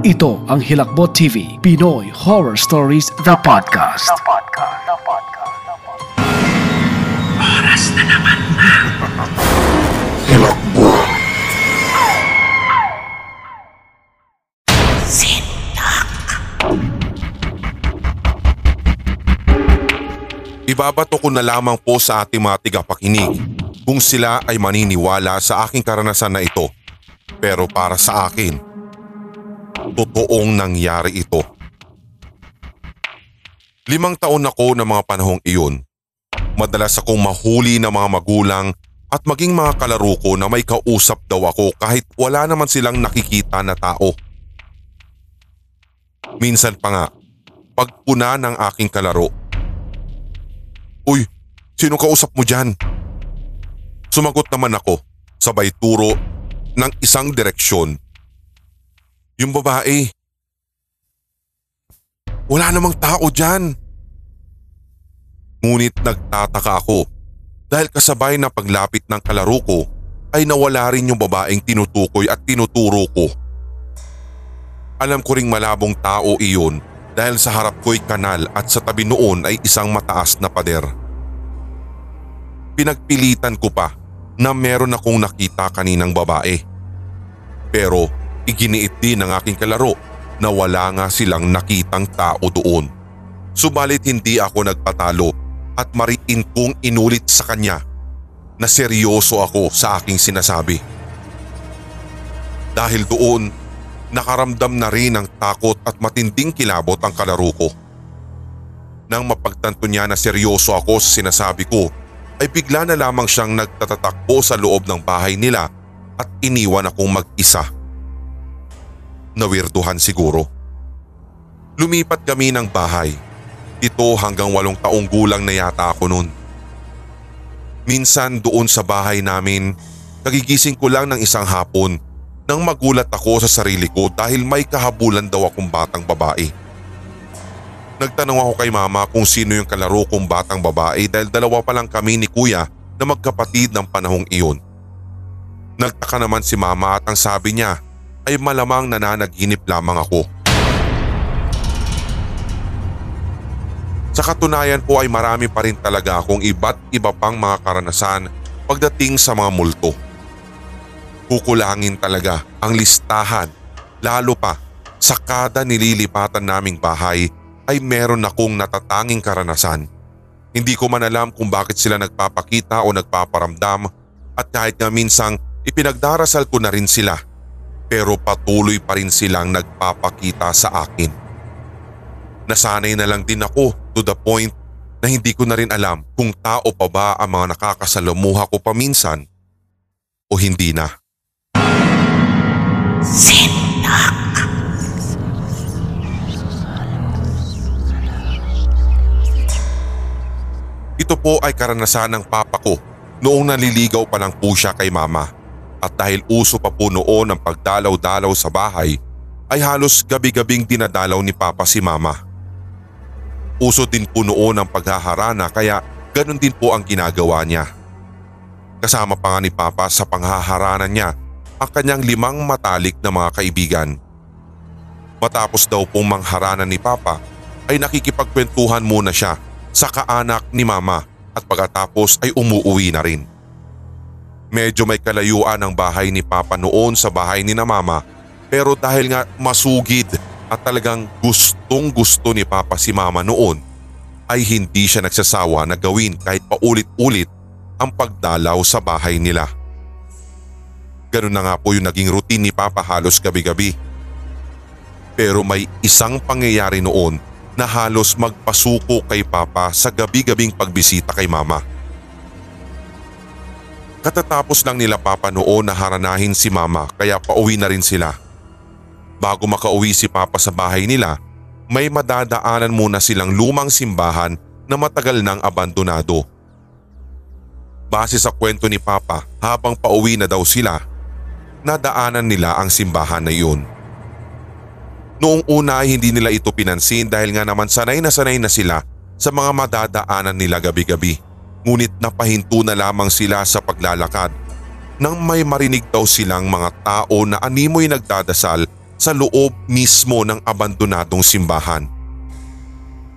Ito ang Hilakbot TV, Pinoy Horror Stories, the podcast. Oras na naman na. Ibabato ko na lamang po sa ating mga tigapakinig kung sila ay maniniwala sa aking karanasan na ito. Pero para sa akin, totoong nangyari ito. Limang taon ako ng mga panahong iyon. Madalas akong mahuli ng mga magulang at maging mga kalaro ko na may kausap daw ako kahit wala naman silang nakikita na tao. Minsan pa nga, pagpuna ng aking kalaro. Uy, sino kausap mo dyan? Sumagot naman ako, sabay turo ng isang direksyon. Yung babae. Wala namang tao dyan. Ngunit nagtataka ako dahil kasabay na paglapit ng kalaro ko ay nawala rin yung babaeng tinutukoy at tinuturo ko. Alam ko ring malabong tao iyon dahil sa harap ko'y kanal at sa tabi noon ay isang mataas na pader. Pinagpilitan ko pa na meron akong nakita kaninang babae. Pero iginiit din ng aking kalaro na wala nga silang nakitang tao doon. Subalit hindi ako nagpatalo at mariin kong inulit sa kanya na seryoso ako sa aking sinasabi. Dahil doon, nakaramdam na rin ng takot at matinding kilabot ang kalaro ko. Nang mapagtanto niya na seryoso ako sa sinasabi ko, ay bigla na lamang siyang nagtatatakbo sa loob ng bahay nila at iniwan akong mag-isa. Nawirduhan siguro. Lumipat kami ng bahay ito hanggang walong taong gulang na yata ako noon. Minsan doon sa bahay namin, nagigising ko lang ng isang hapon nang magulat ako sa sarili ko dahil may kahabulan daw akong batang babae. Nagtanong ako kay mama kung sino yung kalaro kong batang babae dahil dalawa pa lang kami ni kuya na magkapatid ng panahong iyon. Nagtaka naman si mama at ang sabi niya ay malamang nananaginip lamang ako. Sa katunayan po ay marami pa rin talaga akong iba't iba pang mga karanasan pagdating sa mga multo. Kukulangin talaga ang listahan lalo pa sa kada nililipatan naming bahay ay meron akong natatanging karanasan. Hindi ko man alam kung bakit sila nagpapakita o nagpaparamdam at kahit nga minsang ipinagdarasal ko na rin sila pero patuloy pa rin silang nagpapakita sa akin. Nasanay na lang din ako to the point na hindi ko na rin alam kung tao pa ba ang mga nakakasalamuha ko paminsan o hindi na. Sindak. Ito po ay karanasan ng papa ko noong naliligaw pa lang po siya kay mama. At dahil uso pa po noon ang pagdalaw-dalaw sa bahay, ay halos gabi-gabing dinadalaw ni papa si mama. Uso din po noon ang paghaharana kaya ganun din po ang ginagawa niya. Kasama pa nga ni papa sa panghaharanan niya ang kanyang limang matalik na mga kaibigan. Matapos daw pong mangharanan ni papa ay nakikipagkwentuhan muna siya sa kaanak ni mama at pagkatapos ay umuuwi na rin. Medyo may kalayuan ang bahay ni Papa noon sa bahay ni na Mama pero dahil nga masugid at talagang gustong gusto ni Papa si Mama noon ay hindi siya nagsasawa na gawin kahit paulit-ulit ang pagdalaw sa bahay nila. Ganun na nga po yung naging routine ni Papa halos gabi-gabi. Pero may isang pangyayari noon na halos magpasuko kay Papa sa gabi-gabing pagbisita kay Mama. Katatapos lang nila papa noon na haranahin si mama kaya pauwi na rin sila. Bago makauwi si papa sa bahay nila, may madadaanan muna silang lumang simbahan na matagal nang abandonado. Base sa kwento ni papa habang pauwi na daw sila, nadaanan nila ang simbahan na iyon. Noong una ay hindi nila ito pinansin dahil nga naman sanay na sanay na sila sa mga madadaanan nila gabi-gabi. Ngunit napahinto na lamang sila sa paglalakad nang may marinig daw silang mga tao na animoy nagdadasal sa loob mismo ng abandonadong simbahan.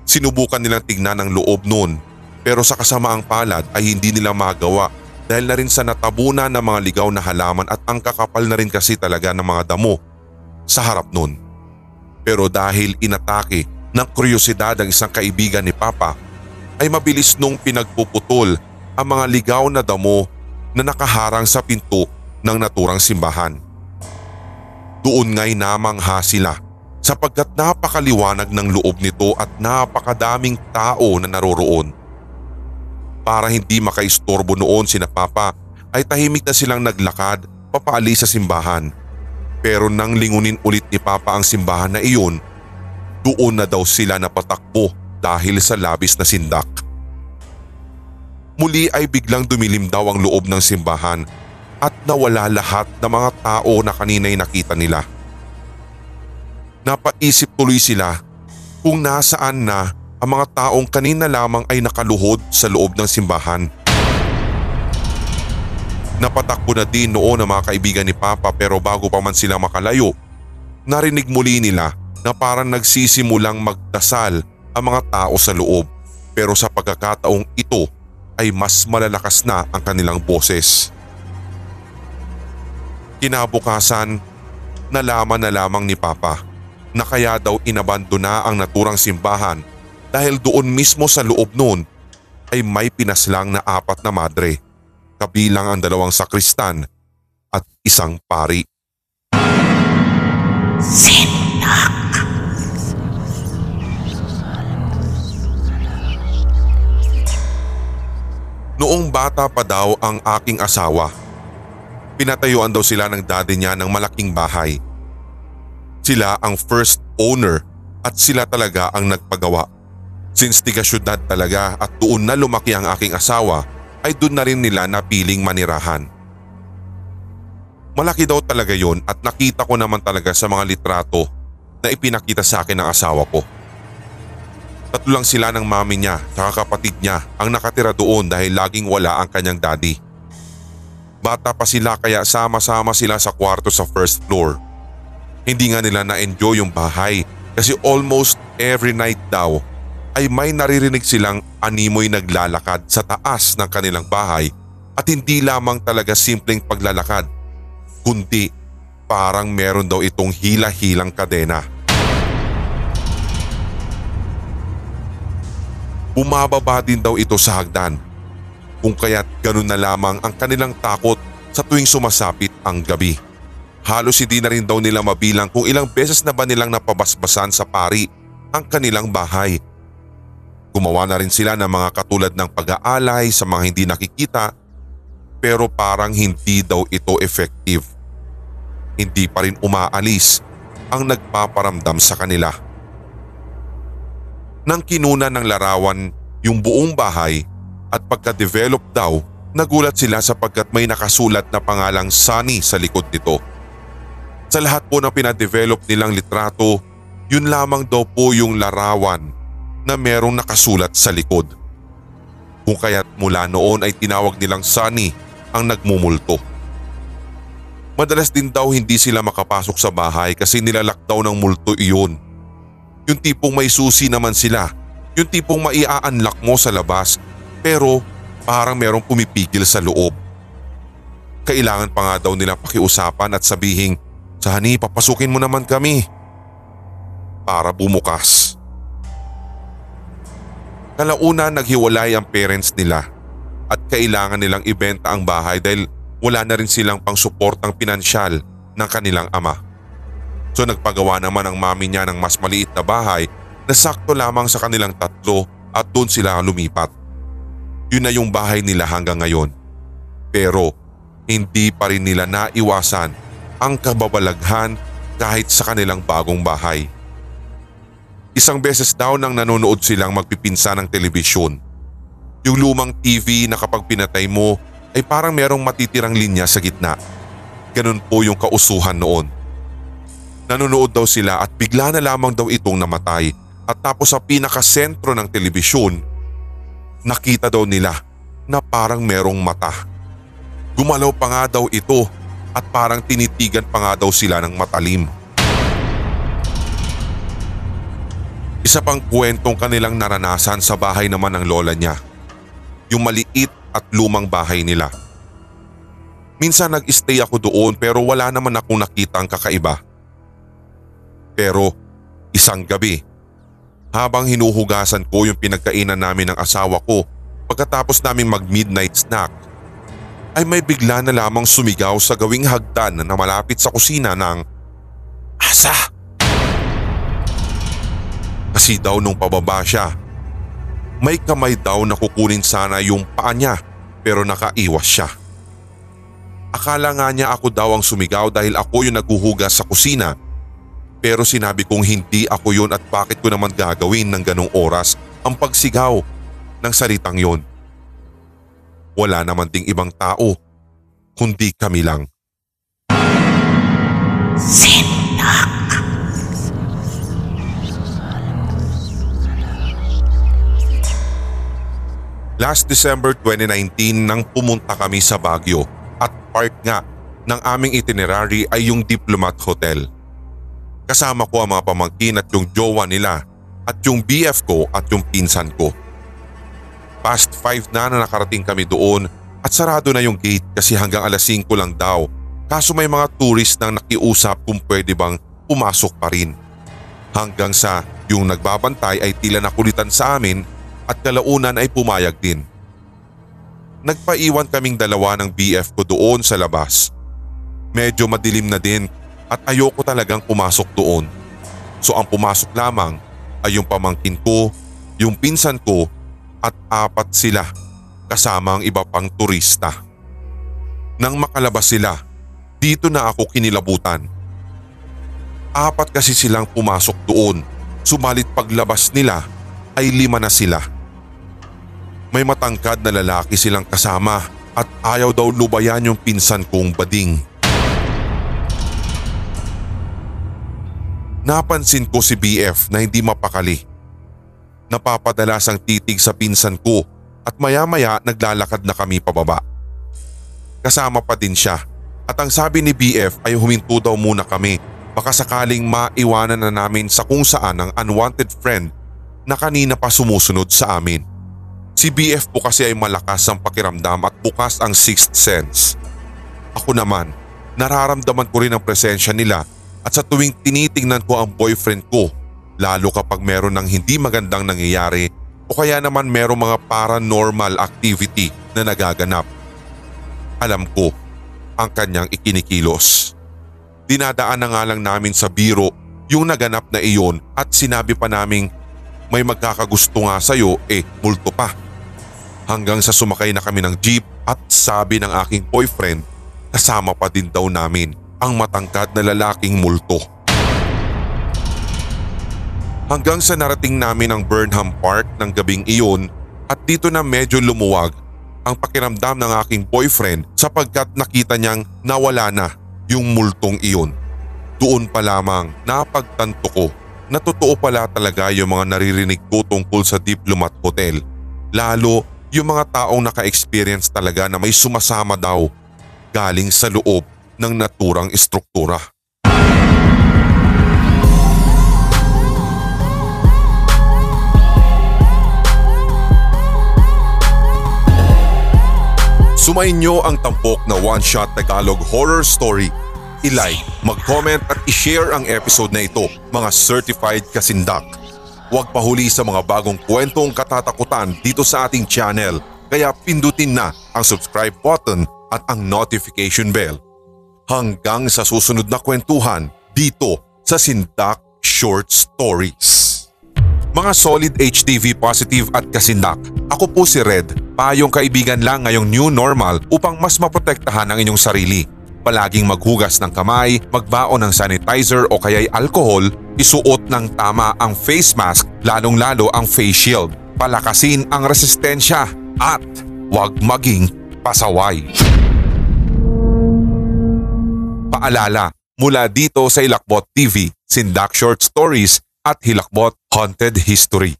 Sinubukan nilang tignan ang loob noon pero sa kasamaang palad ay hindi nila magawa dahil na rin sa natabunan ng mga ligaw na halaman at ang kakapal na rin kasi talaga ng mga damo sa harap noon. Pero dahil inatake ng kuryosidad ang isang kaibigan ni Papa ay mabilis nung pinagpuputol ang mga ligaw na damo na nakaharang sa pinto ng naturang simbahan. Doon nga'y namangha sila sapagkat napakaliwanag ng loob nito at napakadaming tao na naroroon. Para hindi makaistorbo noon sina Papa ay tahimik na silang naglakad papaalis sa simbahan. Pero nang lingunin ulit ni Papa ang simbahan na iyon, doon na daw sila napatakbo dahil sa labis na sindak. Muli ay biglang dumilim daw ang loob ng simbahan at nawala lahat ng mga tao na kanina'y nakita nila. Napaisip tuloy sila kung nasaan na ang mga taong kanina lamang ay nakaluhod sa loob ng simbahan. Napatakbo na din noon ang mga kaibigan ni Papa pero bago pa man sila makalayo, narinig muli nila na parang nagsisimulang magdasal ang mga tao sa loob pero sa pagkakataong ito ay mas malalakas na ang kanilang boses. Kinabukasan, nalaman na lamang ni Papa na kaya daw inabandona ang naturang simbahan dahil doon mismo sa loob noon ay may pinaslang na apat na madre, kabilang ang dalawang sakristan at isang pari. Sindak. Noong bata pa daw ang aking asawa, pinatayuan daw sila ng daddy niya ng malaking bahay. Sila ang first owner at sila talaga ang nagpagawa. Since tiga syudad talaga at doon na lumaki ang aking asawa ay doon na rin nila napiling manirahan. Malaki daw talaga yon at nakita ko naman talaga sa mga litrato na ipinakita sa akin ng asawa ko. Tatlo lang sila ng mami niya at kapatid niya ang nakatira doon dahil laging wala ang kanyang daddy. Bata pa sila kaya sama-sama sila sa kwarto sa first floor. Hindi nga nila na-enjoy yung bahay kasi almost every night daw ay may naririnig silang animoy naglalakad sa taas ng kanilang bahay at hindi lamang talaga simpleng paglalakad kundi parang meron daw itong hila-hilang kadena. Bumababa din daw ito sa hagdan kung kaya't ganun na lamang ang kanilang takot sa tuwing sumasapit ang gabi. Halos hindi na rin daw nila mabilang kung ilang beses na ba nilang napabasbasan sa pari ang kanilang bahay. Gumawa na rin sila ng mga katulad ng pag-aalay sa mga hindi nakikita pero parang hindi daw ito effective. Hindi pa rin umaalis ang nagpaparamdam sa kanila. Nang kinuna ng larawan yung buong bahay at pagka-develop daw, nagulat sila sapagkat may nakasulat na pangalang Sunny sa likod nito. Sa lahat po ng pinadevelop nilang litrato, yun lamang daw po yung larawan na merong nakasulat sa likod. Kung kaya't mula noon ay tinawag nilang Sunny ang nagmumulto. Madalas din daw hindi sila makapasok sa bahay kasi nilalak ng multo iyon. Yung tipong may susi naman sila, yung tipong maia-unlock mo sa labas pero parang merong pumipigil sa loob. Kailangan pa nga daw nilang pakiusapan at sabihing, Sani, papasukin mo naman kami. Para bumukas. Kalauna naghiwalay ang parents nila at kailangan nilang ibenta ang bahay dahil wala na rin silang pangsuportang pinansyal ng kanilang ama. So nagpagawa naman ang mami niya ng mas maliit na bahay na sakto lamang sa kanilang tatlo at doon sila lumipat. Yun na yung bahay nila hanggang ngayon. Pero hindi pa rin nila naiwasan ang kababalaghan kahit sa kanilang bagong bahay. Isang beses daw nang nanonood silang magpipinsa ng telebisyon. Yung lumang TV na kapag pinatay mo ay parang merong matitirang linya sa gitna. Ganun po yung kausuhan noon. Nanonood daw sila at bigla na lamang daw itong namatay at tapos sa pinakasentro ng telebisyon, nakita daw nila na parang merong mata. Gumalaw pa nga daw ito at parang tinitigan pa nga daw sila ng matalim. Isa pang kwentong kanilang naranasan sa bahay naman ng lola niya. Yung maliit at lumang bahay nila. Minsan nag-stay ako doon pero wala naman akong nakitang kakaiba. Pero isang gabi, habang hinuhugasan ko yung pinagkainan namin ng asawa ko pagkatapos naming mag midnight snack, ay may bigla na lamang sumigaw sa gawing hagdan na malapit sa kusina ng Asa! Kasi daw nung pababa siya, may kamay daw na kukunin sana yung paa niya pero nakaiwas siya. Akala nga niya ako daw ang sumigaw dahil ako yung naghuhugas sa kusina pero sinabi kong hindi ako yun at bakit ko naman gagawin ng ganong oras ang pagsigaw ng salitang yon. Wala naman ding ibang tao, kundi kami lang. Sindak. Last December 2019 nang pumunta kami sa Baguio at part nga ng aming itinerary ay yung Diplomat Hotel. Kasama ko ang mga pamangkin at yung jowa nila at yung BF ko at yung pinsan ko. Past 5 na na nakarating kami doon at sarado na yung gate kasi hanggang alas 5 lang daw kaso may mga tourist nang nakiusap kung pwede bang pumasok pa rin. Hanggang sa yung nagbabantay ay tila nakulitan sa amin at kalaunan ay pumayag din. Nagpaiwan kaming dalawa ng BF ko doon sa labas. Medyo madilim na din at ayoko talagang pumasok doon. So ang pumasok lamang ay yung pamangkin ko, yung pinsan ko at apat sila kasama ang iba pang turista. Nang makalabas sila, dito na ako kinilabutan. Apat kasi silang pumasok doon, sumalit paglabas nila ay lima na sila. May matangkad na lalaki silang kasama at ayaw daw lubayan yung pinsan kong bading. Napansin ko si BF na hindi mapakali. Napapadalas ang titig sa pinsan ko at maya-maya naglalakad na kami pababa. Kasama pa din siya at ang sabi ni BF ay huminto daw muna kami baka sakaling maiwanan na namin sa kung saan ang unwanted friend na kanina pa sumusunod sa amin. Si BF po kasi ay malakas ang pakiramdam at bukas ang sixth sense. Ako naman, nararamdaman ko rin ang presensya nila at sa tuwing tinitingnan ko ang boyfriend ko, lalo kapag meron ng hindi magandang nangyayari o kaya naman meron mga paranormal activity na nagaganap. Alam ko ang kanyang ikinikilos. Dinadaan na nga lang namin sa biro yung naganap na iyon at sinabi pa naming may magkakagusto nga sa'yo eh multo pa. Hanggang sa sumakay na kami ng jeep at sabi ng aking boyfriend kasama pa din daw namin ang matangkad na lalaking multo. Hanggang sa narating namin ang Burnham Park ng gabing iyon at dito na medyo lumuwag ang pakiramdam ng aking boyfriend sapagkat nakita niyang nawala na yung multong iyon. Doon pa lamang napagtanto ko na totoo pala talaga yung mga naririnig ko tungkol sa Diplomat Hotel. Lalo yung mga taong naka-experience talaga na may sumasama daw galing sa loob ng naturang estruktura. Sumainyo ang tampok na one-shot Tagalog horror story. I-like, mag-comment at i-share ang episode na ito mga certified kasindak. Huwag pahuli sa mga bagong kwentong katatakutan dito sa ating channel kaya pindutin na ang subscribe button at ang notification bell. Hanggang sa susunod na kwentuhan dito sa Sindak Short Stories. Mga solid HTV positive at kasindak, ako po si Red Payong kaibigan lang ngayong new normal upang mas maprotektahan ang inyong sarili. Palaging maghugas ng kamay, magbaon ng sanitizer o kaya'y alcohol, isuot ng tama ang face mask lalong-lalo ang face shield. Palakasin ang resistensya at huwag maging pasaway. Paalala, mula dito sa Hilakbot TV, Sindak Short Stories at Hilakbot Haunted History.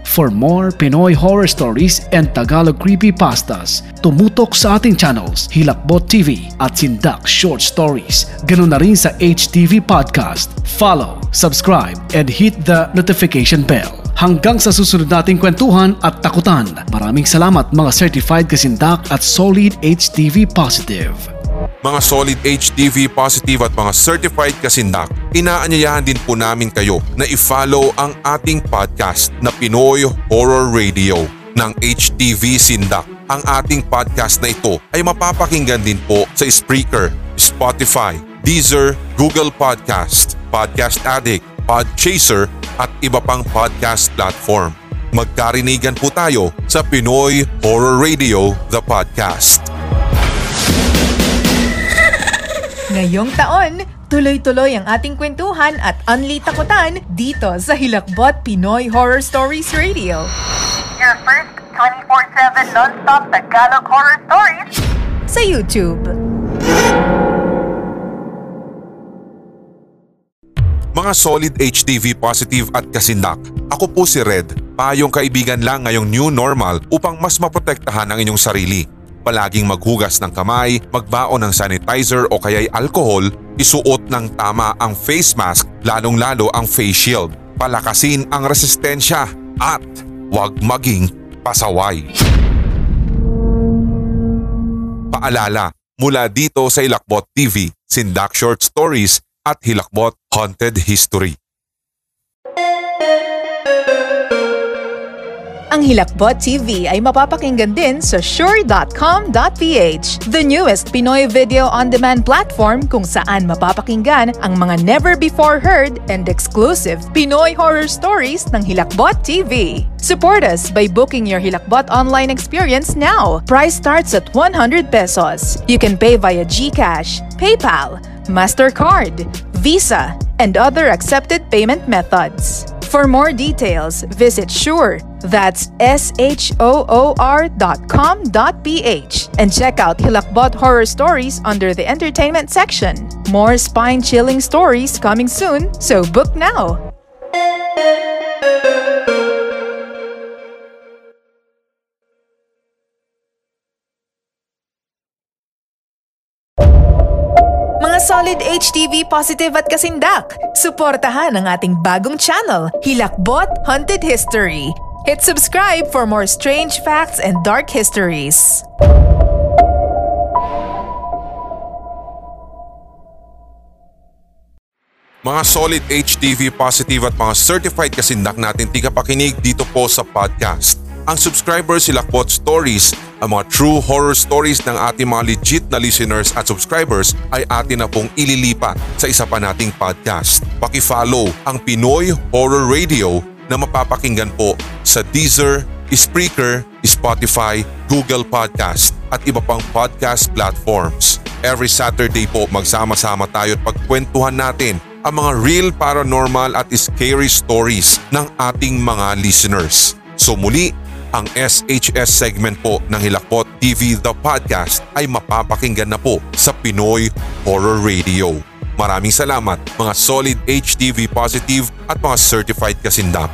For more Pinoy horror stories and Tagalog creepypastas, tumutok sa ating channels Hilakbot TV at Sindak Short Stories. Ganun na rin sa HTV Podcast. Follow, subscribe, and hit the notification bell. Hanggang sa susunod nating kwentuhan at takutan. Maraming salamat mga certified kasindak at solid HTV positive. Mga solid HTV positive at mga certified kasindak, inaanyayahan din po namin kayo na i-follow ang ating podcast na Pinoy Horror Radio ng HTV Sindak. Ang ating podcast na ito ay mapapakinggan din po sa Spreaker, Spotify, Deezer, Google Podcast, Podcast Addict, Podchaser at iba pang podcast platform. Magkarinigan po tayo sa Pinoy Horror Radio, the podcast. Ngayong taon, tuloy-tuloy ang ating kwentuhan at unli takutan dito sa Hilakbot Pinoy Horror Stories Radio. Your first 24-7 non-stop Tagalog horror stories Sa YouTube. Mga solid HTV positive at kasindak, ako po si Red, payong kaibigan lang ngayong new normal upang mas maprotektahan ang inyong sarili. Palaging maghugas ng kamay, magbaon ng sanitizer o kaya'y alcohol, isuot ng tama ang face mask lalong-lalo ang face shield. Palakasin ang resistensya at huwag maging pasaway. Paalala, mula dito sa Hilakbot TV, Sindak Short Stories at Hilakbot Haunted History. Ang Hilakbot TV ay mapapakinggan din sa sure.com.ph, the newest Pinoy video on-demand platform kung saan mapapakinggan ang mga never-before-heard and exclusive Pinoy horror stories ng Hilakbot TV. Support us by booking your Hilakbot online experience now. Price starts at 100 pesos. You can pay via GCash, PayPal, MasterCard, Visa, and other accepted payment methods. For more details, visit Sure, that's S-H-O-O-R dot com dot PH, and check out Hilakbot Horror Stories under the Entertainment section. More spine-chilling stories coming soon, so book now! Solid HTV positive at kasindak, suportahan ang ating bagong channel, Hilakbot Haunted History. Hit subscribe for more strange facts and dark histories. Mga solid HTV positive at mga certified kasindak natin tigapakinig dito po sa podcast. Ang subscribers si Lakbot Stories, ang mga true horror stories ng ating mga legit na listeners at subscribers ay atin na pong ililipat sa isa pa nating podcast. Paki-follow ang Pinoy Horror Radio na mapapakinggan po sa Deezer, Spreaker, Spotify, Google Podcast at iba pang podcast platforms. Every Saturday po magsama-sama tayo at pagkwentuhan natin ang mga real paranormal at scary stories ng ating mga listeners. So muli, ang SHS segment po ng Hilakbot TV The Podcast ay mapapakinggan na po sa Pinoy Horror Radio. Maraming salamat mga solid HTV positive at mga certified kasindak.